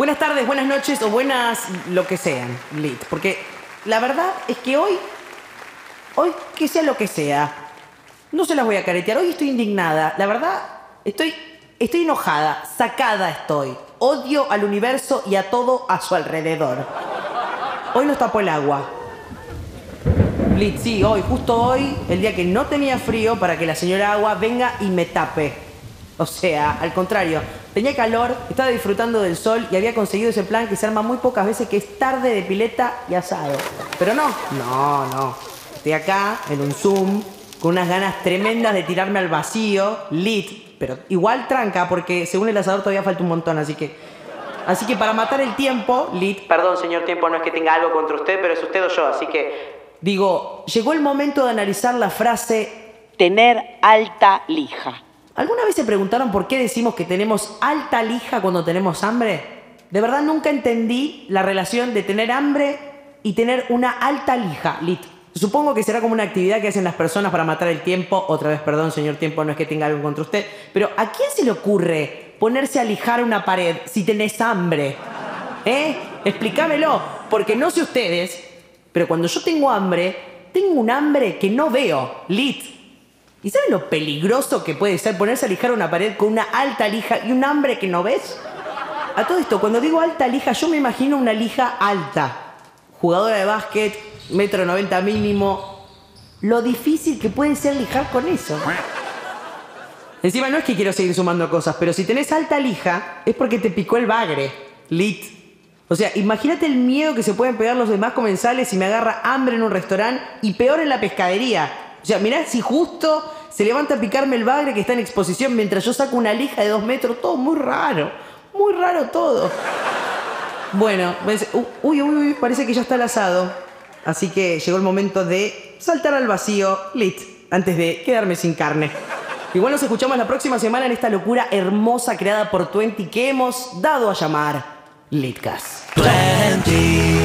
Buenas tardes, buenas noches o buenas lo que sean, Lit. Porque la verdad es que hoy, hoy que sea lo que sea, no se las voy a caretear. Hoy estoy indignada. La verdad, estoy, estoy enojada, sacada estoy. Odio al universo y a todo a su alrededor. Hoy nos tapó el agua. Lit, sí, hoy, justo hoy, el día que no tenía frío para que la señora agua venga y me tape. O sea, al contrario, tenía calor, estaba disfrutando del sol y había conseguido ese plan que se arma muy pocas veces, que es tarde de pileta y asado. Pero no, no, no. Estoy acá, en un Zoom, con unas ganas tremendas de tirarme al vacío, lit, pero igual tranca, porque según el asador todavía falta un montón, así que... Así que para matar el tiempo, lit... Perdón, señor tiempo, no es que tenga algo contra usted, pero es usted o yo, así que... Digo, llegó el momento de analizar la frase Tener alta lija. ¿Alguna vez se preguntaron por qué decimos que tenemos alta lija cuando tenemos hambre? De verdad nunca entendí la relación de tener hambre y tener una alta lija, lit. Supongo que será como una actividad que hacen las personas para matar el tiempo. Otra vez, perdón, señor tiempo, no es que tenga algo contra usted. Pero ¿a quién se le ocurre ponerse a lijar una pared si tenés hambre? ¿Eh? Explícamelo. Porque no sé ustedes, pero cuando yo tengo hambre, tengo un hambre que no veo, lit. ¿Y saben lo peligroso que puede ser ponerse a lijar una pared con una alta lija y un hambre que no ves? A todo esto, cuando digo alta lija, yo me imagino una lija alta. Jugadora de básquet, metro 90 mínimo. Lo difícil que puede ser lijar con eso. Encima no es que quiero seguir sumando cosas, pero si tenés alta lija, es porque te picó el bagre. Lit. O sea, imagínate el miedo que se pueden pegar los demás comensales si me agarra hambre en un restaurante y peor en la pescadería. O sea, mirá si justo se levanta a picarme el bagre que está en exposición mientras yo saco una lija de dos metros. Todo muy raro. Muy raro todo. Bueno, pues, uy, uy, uy, parece que ya está el asado. Así que llegó el momento de saltar al vacío, lit, antes de quedarme sin carne. Igual nos escuchamos la próxima semana en esta locura hermosa creada por Twenty que hemos dado a llamar Litcast. Plenty.